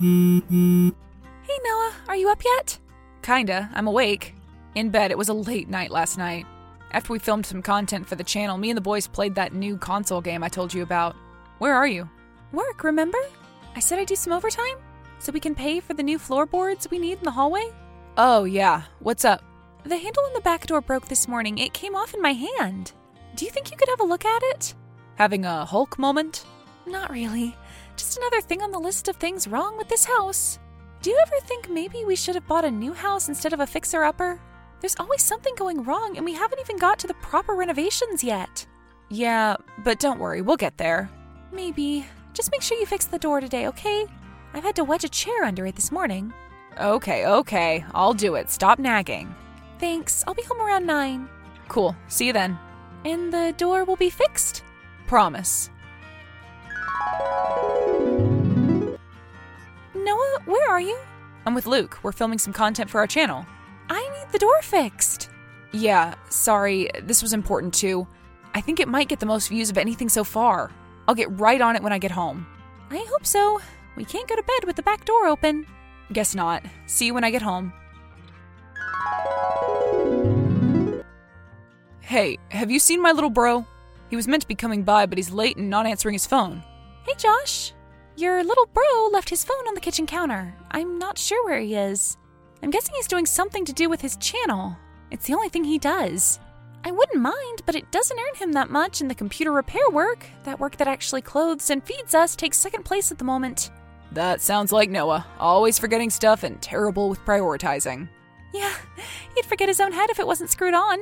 Hey Noah, are you up yet? Kinda. I'm awake. In bed. It was a late night last night. After we filmed some content for the channel, me and the boys played that new console game I told you about. Where are you? Work, remember? I said I'd do some overtime so we can pay for the new floorboards we need in the hallway. Oh, yeah. What's up? The handle on the back door broke this morning. It came off in my hand. Do you think you could have a look at it? Having a Hulk moment? Not really. Just another thing on the list of things wrong with this house. Do you ever think maybe we should have bought a new house instead of a fixer upper? There's always something going wrong, and we haven't even got to the proper renovations yet. Yeah, but don't worry, we'll get there. Maybe. Just make sure you fix the door today, okay? I've had to wedge a chair under it this morning. Okay, okay. I'll do it. Stop nagging. Thanks. I'll be home around 9. Cool. See you then. And the door will be fixed? Promise. Where are you? I'm with Luke. We're filming some content for our channel. I need the door fixed. Yeah, sorry. This was important too. I think it might get the most views of anything so far. I'll get right on it when I get home. I hope so. We can't go to bed with the back door open. Guess not. See you when I get home. Hey, have you seen my little bro? He was meant to be coming by, but he's late and not answering his phone. Hey, Josh. Your little bro left his phone on the kitchen counter. I'm not sure where he is. I'm guessing he's doing something to do with his channel. It's the only thing he does. I wouldn't mind, but it doesn't earn him that much in the computer repair work. That work that actually clothes and feeds us takes second place at the moment. That sounds like Noah. Always forgetting stuff and terrible with prioritizing. Yeah, he'd forget his own head if it wasn't screwed on.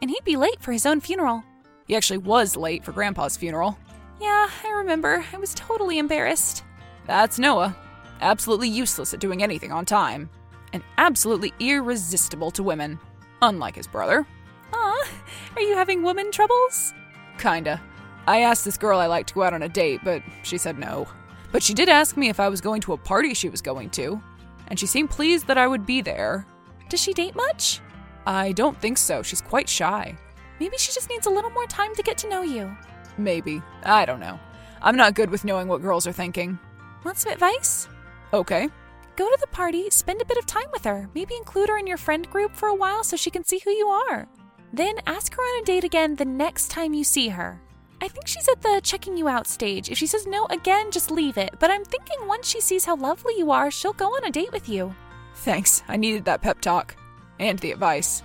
And he'd be late for his own funeral. He actually was late for Grandpa's funeral. Yeah, I remember. I was totally embarrassed. That's Noah. Absolutely useless at doing anything on time. And absolutely irresistible to women. Unlike his brother. Aw, are you having woman troubles? Kinda. I asked this girl I liked to go out on a date, but she said no. But she did ask me if I was going to a party she was going to, and she seemed pleased that I would be there. Does she date much? I don't think so. She's quite shy. Maybe she just needs a little more time to get to know you. Maybe. I don't know. I'm not good with knowing what girls are thinking. Want some advice? Okay. Go to the party, spend a bit of time with her, maybe include her in your friend group for a while so she can see who you are. Then ask her on a date again the next time you see her. I think she's at the checking you out stage. If she says no again, just leave it. But I'm thinking once she sees how lovely you are, she'll go on a date with you. Thanks. I needed that pep talk. And the advice.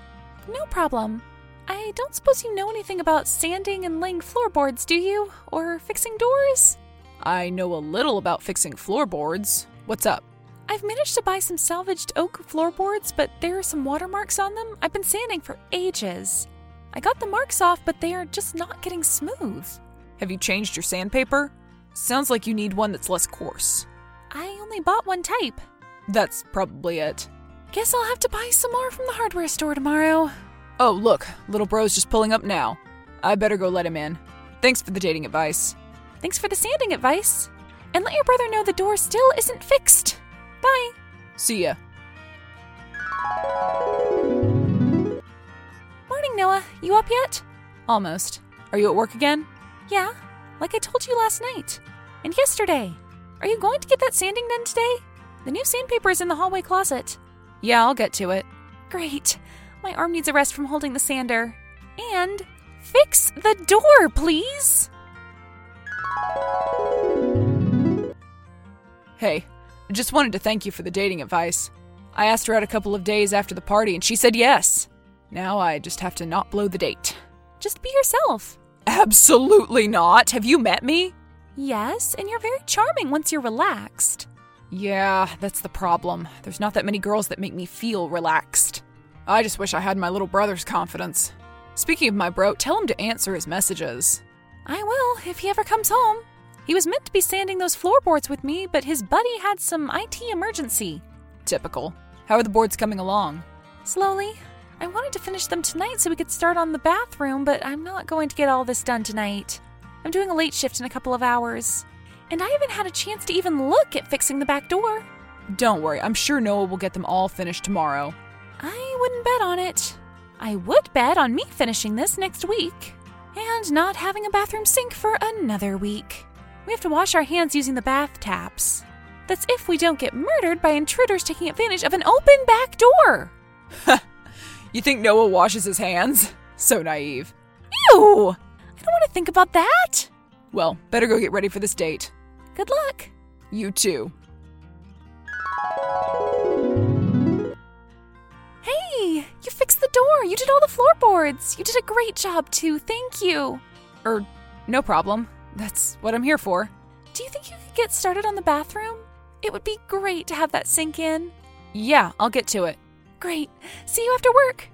No problem. I don't suppose you know anything about sanding and laying floorboards, do you? Or fixing doors? I know a little about fixing floorboards. What's up? I've managed to buy some salvaged oak floorboards, but there are some watermarks on them. I've been sanding for ages. I got the marks off, but they are just not getting smooth. Have you changed your sandpaper? Sounds like you need one that's less coarse. I only bought one type. That's probably it. Guess I'll have to buy some more from the hardware store tomorrow. Oh, look, little bro's just pulling up now. I better go let him in. Thanks for the dating advice. Thanks for the sanding advice. And let your brother know the door still isn't fixed. Bye. See ya. Morning, Noah. You up yet? Almost. Are you at work again? Yeah, like I told you last night. And yesterday. Are you going to get that sanding done today? The new sandpaper is in the hallway closet. Yeah, I'll get to it. Great. My arm needs a rest from holding the sander. And fix the door, please. Hey, just wanted to thank you for the dating advice. I asked her out a couple of days after the party and she said yes. Now I just have to not blow the date. Just be yourself. Absolutely not. Have you met me? Yes, and you're very charming once you're relaxed. Yeah, that's the problem. There's not that many girls that make me feel relaxed. I just wish I had my little brother's confidence. Speaking of my bro, tell him to answer his messages. I will if he ever comes home. He was meant to be sanding those floorboards with me, but his buddy had some IT emergency. Typical. How are the boards coming along? Slowly. I wanted to finish them tonight so we could start on the bathroom, but I'm not going to get all this done tonight. I'm doing a late shift in a couple of hours. And I haven't had a chance to even look at fixing the back door. Don't worry, I'm sure Noah will get them all finished tomorrow. I wouldn't bet on it. I would bet on me finishing this next week. And not having a bathroom sink for another week. We have to wash our hands using the bath taps. That's if we don't get murdered by intruders taking advantage of an open back door. You think Noah washes his hands? So naive. Ew! I don't want to think about that. Well, better go get ready for this date. Good luck. You too. You did all the floorboards. You did a great job, too. Thank you. Er, no problem. That's what I'm here for. Do you think you could get started on the bathroom? It would be great to have that sink in. Yeah, I'll get to it. Great. See you after work.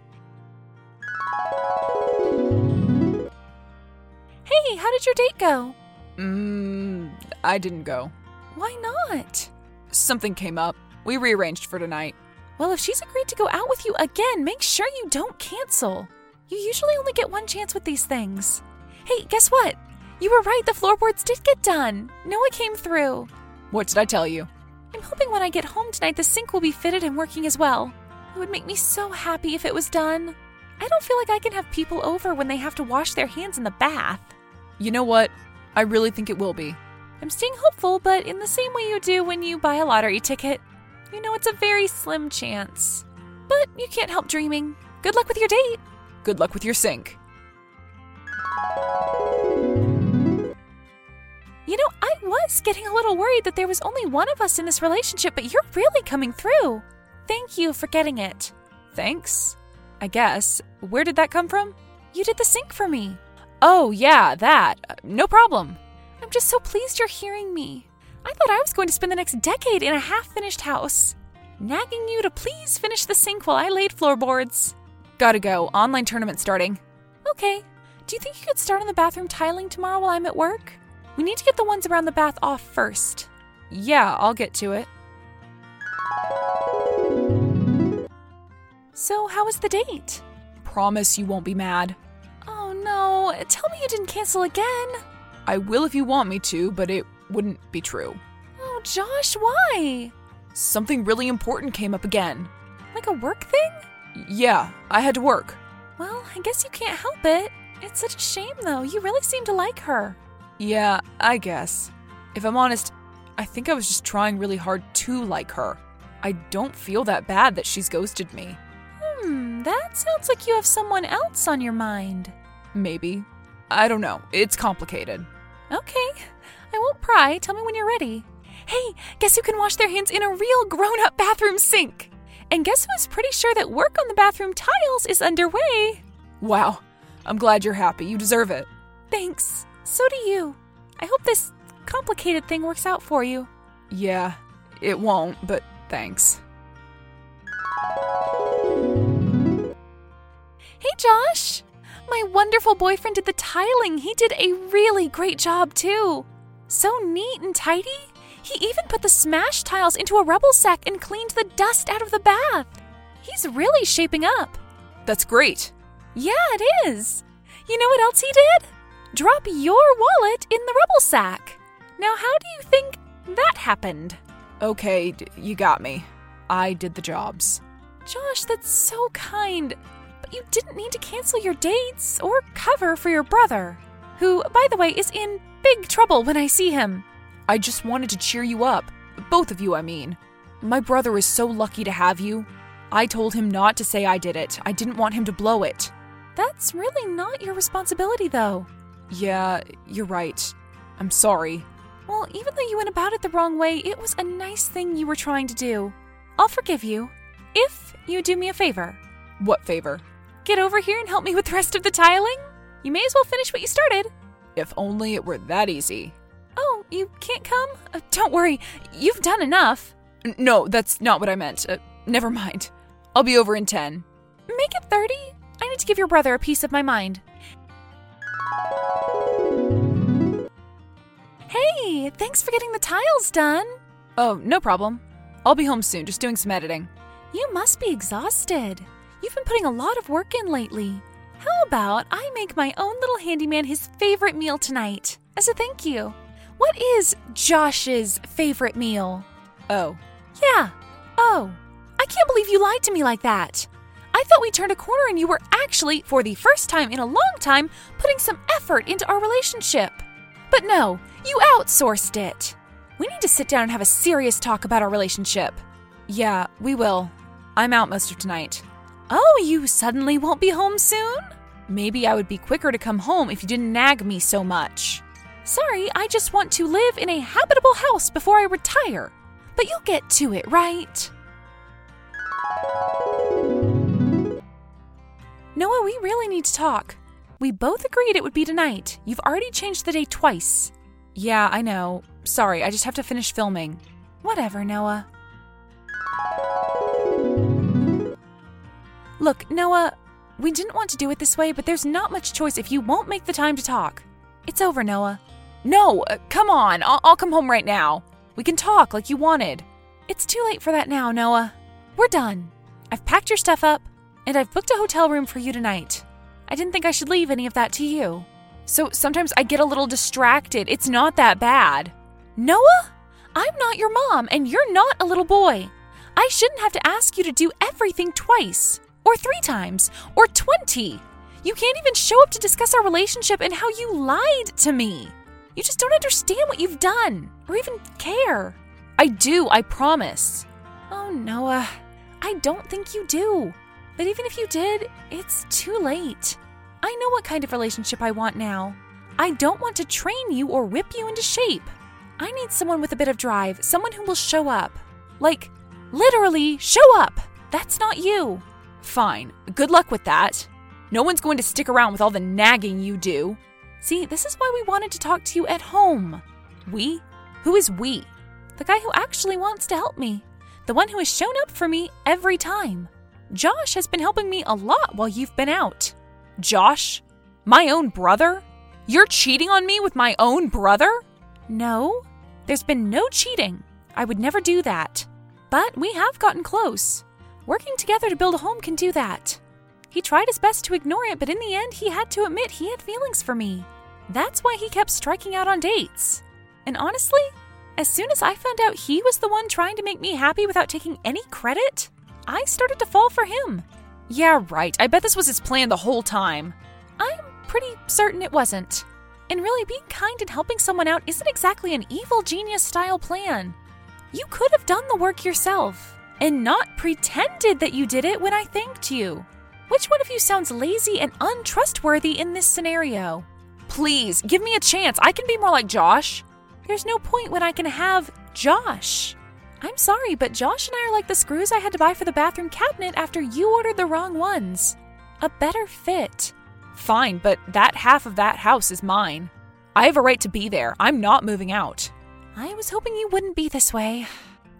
Hey, how did your date go? Mmm, I didn't go. Why not? Something came up. We rearranged for tonight. Well, if she's agreed to go out with you again, make sure you don't cancel. You usually only get one chance with these things. Hey, guess what? You were right, the floorboards did get done. Noah came through. What did I tell you? I'm hoping when I get home tonight, the sink will be fitted and working as well. It would make me so happy if it was done. I don't feel like I can have people over when they have to wash their hands in the bath. You know what? I really think it will be. I'm staying hopeful, but in the same way you do when you buy a lottery ticket. You know it's a very slim chance. But you can't help dreaming. Good luck with your date. Good luck with your sink. You know, I was getting a little worried that there was only one of us in this relationship, but you're really coming through. Thank you for getting it. Thanks. I guess. Where did that come from? You did the sink for me. Oh, yeah, that. Uh, no problem. I'm just so pleased you're hearing me. I thought I was going to spend the next decade in a half finished house, nagging you to please finish the sink while I laid floorboards. Gotta go. Online tournament starting. Okay. Do you think you could start on the bathroom tiling tomorrow while I'm at work? We need to get the ones around the bath off first. Yeah, I'll get to it. So, how was the date? Promise you won't be mad. Oh no, tell me you didn't cancel again. I will if you want me to, but it wouldn't be true. Oh, Josh, why? Something really important came up again. Like a work thing? Yeah, I had to work. Well, I guess you can't help it. It's such a shame, though. You really seem to like her. Yeah, I guess. If I'm honest, I think I was just trying really hard to like her. I don't feel that bad that she's ghosted me. Hmm, that sounds like you have someone else on your mind. Maybe. I don't know. It's complicated. Okay. I won't pry. Tell me when you're ready. Hey, guess who can wash their hands in a real grown up bathroom sink? And guess who's pretty sure that work on the bathroom tiles is underway? Wow. I'm glad you're happy. You deserve it. Thanks. So do you. I hope this complicated thing works out for you. Yeah, it won't, but thanks. Hey, Josh! My wonderful boyfriend did the tiling. He did a really great job, too. So neat and tidy. He even put the smashed tiles into a rubble sack and cleaned the dust out of the bath. He's really shaping up. That's great. Yeah, it is. You know what else he did? Drop your wallet in the rubble sack. Now, how do you think that happened? Okay, you got me. I did the jobs. Josh, that's so kind. But you didn't need to cancel your dates or cover for your brother, who, by the way, is in big trouble when I see him. I just wanted to cheer you up. Both of you, I mean. My brother is so lucky to have you. I told him not to say I did it. I didn't want him to blow it. That's really not your responsibility, though. Yeah, you're right. I'm sorry. Well, even though you went about it the wrong way, it was a nice thing you were trying to do. I'll forgive you. If you do me a favor, What favor? get over here and help me with the rest of the tiling. You may as well finish what you started. If only it were that easy. Oh, you can't come? Uh, don't worry, you've done enough. N- No, that's not what I meant. Uh, never mind. I'll be over in 10. Make it 30. I need to give your brother a piece of my mind. Hey, thanks for getting the tiles done. Oh, no problem. I'll be home soon, just doing some editing. You must be exhausted. You've been putting a lot of work in lately. How about I make my own little handyman his favorite meal tonight as a thank you? What is Josh's favorite meal? Oh, Yeah. Oh, I can't believe you lied to me like that. I thought we turned a corner and you were actually, for the first time in a long time, putting some effort into our relationship. But no, you outsourced it. We need to sit down and have a serious talk about our relationship. Yeah, we will. I'm out most of tonight. Oh, you suddenly won't be home soon? Maybe I would be quicker to come home if you didn't nag me so much. Sorry, I just want to live in a habitable house before I retire. But you'll get to it, right? Noah, we really need to talk. We both agreed it would be tonight. You've already changed the day twice. Yeah, I know. Sorry, I just have to finish filming. Whatever, Noah. Look, Noah, we didn't want to do it this way, but there's not much choice if you won't make the time to talk. It's over, Noah. No, uh, come on. I'll, I'll come home right now. We can talk like you wanted. It's too late for that now, Noah. We're done. I've packed your stuff up, and I've booked a hotel room for you tonight. I didn't think I should leave any of that to you. So sometimes I get a little distracted. It's not that bad. Noah, I'm not your mom, and you're not a little boy. I shouldn't have to ask you to do everything twice, or three times, or 20. You can't even show up to discuss our relationship and how you lied to me. You just don't understand what you've done, or even care. I do, I promise. Oh, Noah, I don't think you do. But even if you did, it's too late. I know what kind of relationship I want now. I don't want to train you or whip you into shape. I need someone with a bit of drive, someone who will show up. Like, literally, show up. That's not you. Fine. Good luck with that. No one's going to stick around with all the nagging you do. See, this is why we wanted to talk to you at home. We? Who is we? The guy who actually wants to help me. The one who has shown up for me every time. Josh has been helping me a lot while you've been out. Josh? My own brother? You're cheating on me with my own brother? No, there's been no cheating. I would never do that. But we have gotten close. Working together to build a home can do that. He tried his best to ignore it, but in the end, he had to admit he had feelings for me. That's why he kept striking out on dates. And honestly, as soon as I found out he was the one trying to make me happy without taking any credit, I started to fall for him. Yeah, right. I bet this was his plan the whole time. I'm pretty certain it wasn't. And really, being kind and helping someone out isn't exactly an evil genius style plan. You could have done the work yourself and not pretended that you did it when I thanked you. Which one of you sounds lazy and untrustworthy in this scenario? Please, give me a chance. I can be more like Josh. There's no point when I can have Josh. I'm sorry, but Josh and I are like the screws I had to buy for the bathroom cabinet after you ordered the wrong ones. A better fit. Fine, but that half of that house is mine. I have a right to be there. I'm not moving out. I was hoping you wouldn't be this way.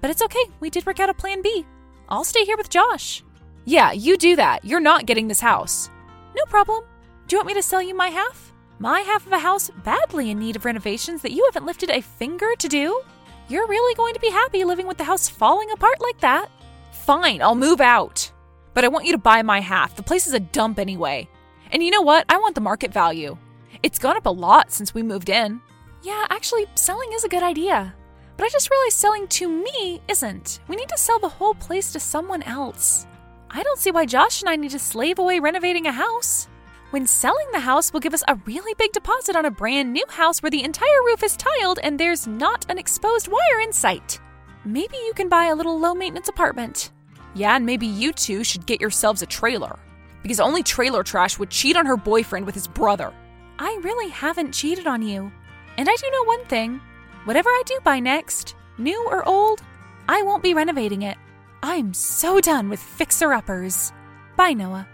But it's okay, we did work out a plan B. I'll stay here with Josh. Yeah, you do that. You're not getting this house. No problem. Do you want me to sell you my half? My half of a house badly in need of renovations that you haven't lifted a finger to do? You're really going to be happy living with the house falling apart like that. Fine, I'll move out. But I want you to buy my half. The place is a dump anyway. And you know what? I want the market value. It's gone up a lot since we moved in. Yeah, actually, selling is a good idea. But I just realized selling to me isn't. We need to sell the whole place to someone else. I don't see why Josh and I need to slave away renovating a house. When selling the house will give us a really big deposit on a brand new house where the entire roof is tiled and there's not an exposed wire in sight. Maybe you can buy a little low maintenance apartment. Yeah, and maybe you two should get yourselves a trailer. Because only trailer trash would cheat on her boyfriend with his brother. I really haven't cheated on you. And I do know one thing whatever I do buy next, new or old, I won't be renovating it. I'm so done with fixer uppers. Bye, Noah.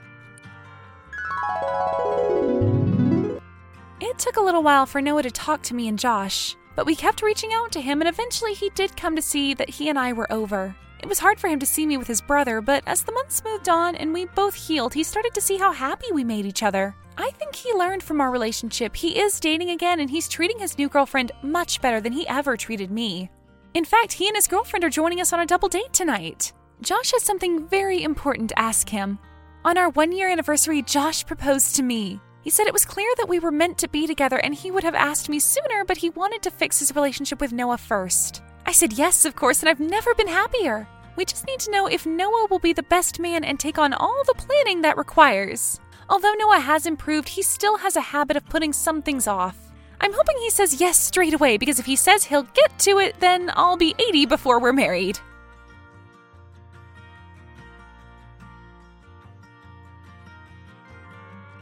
It took a little while for Noah to talk to me and Josh, but we kept reaching out to him, and eventually he did come to see that he and I were over. It was hard for him to see me with his brother, but as the months moved on and we both healed, he started to see how happy we made each other. I think he learned from our relationship. He is dating again, and he's treating his new girlfriend much better than he ever treated me. In fact, he and his girlfriend are joining us on a double date tonight. Josh has something very important to ask him. On our one year anniversary, Josh proposed to me. He said it was clear that we were meant to be together and he would have asked me sooner, but he wanted to fix his relationship with Noah first. I said yes, of course, and I've never been happier. We just need to know if Noah will be the best man and take on all the planning that requires. Although Noah has improved, he still has a habit of putting some things off. I'm hoping he says yes straight away because if he says he'll get to it, then I'll be 80 before we're married.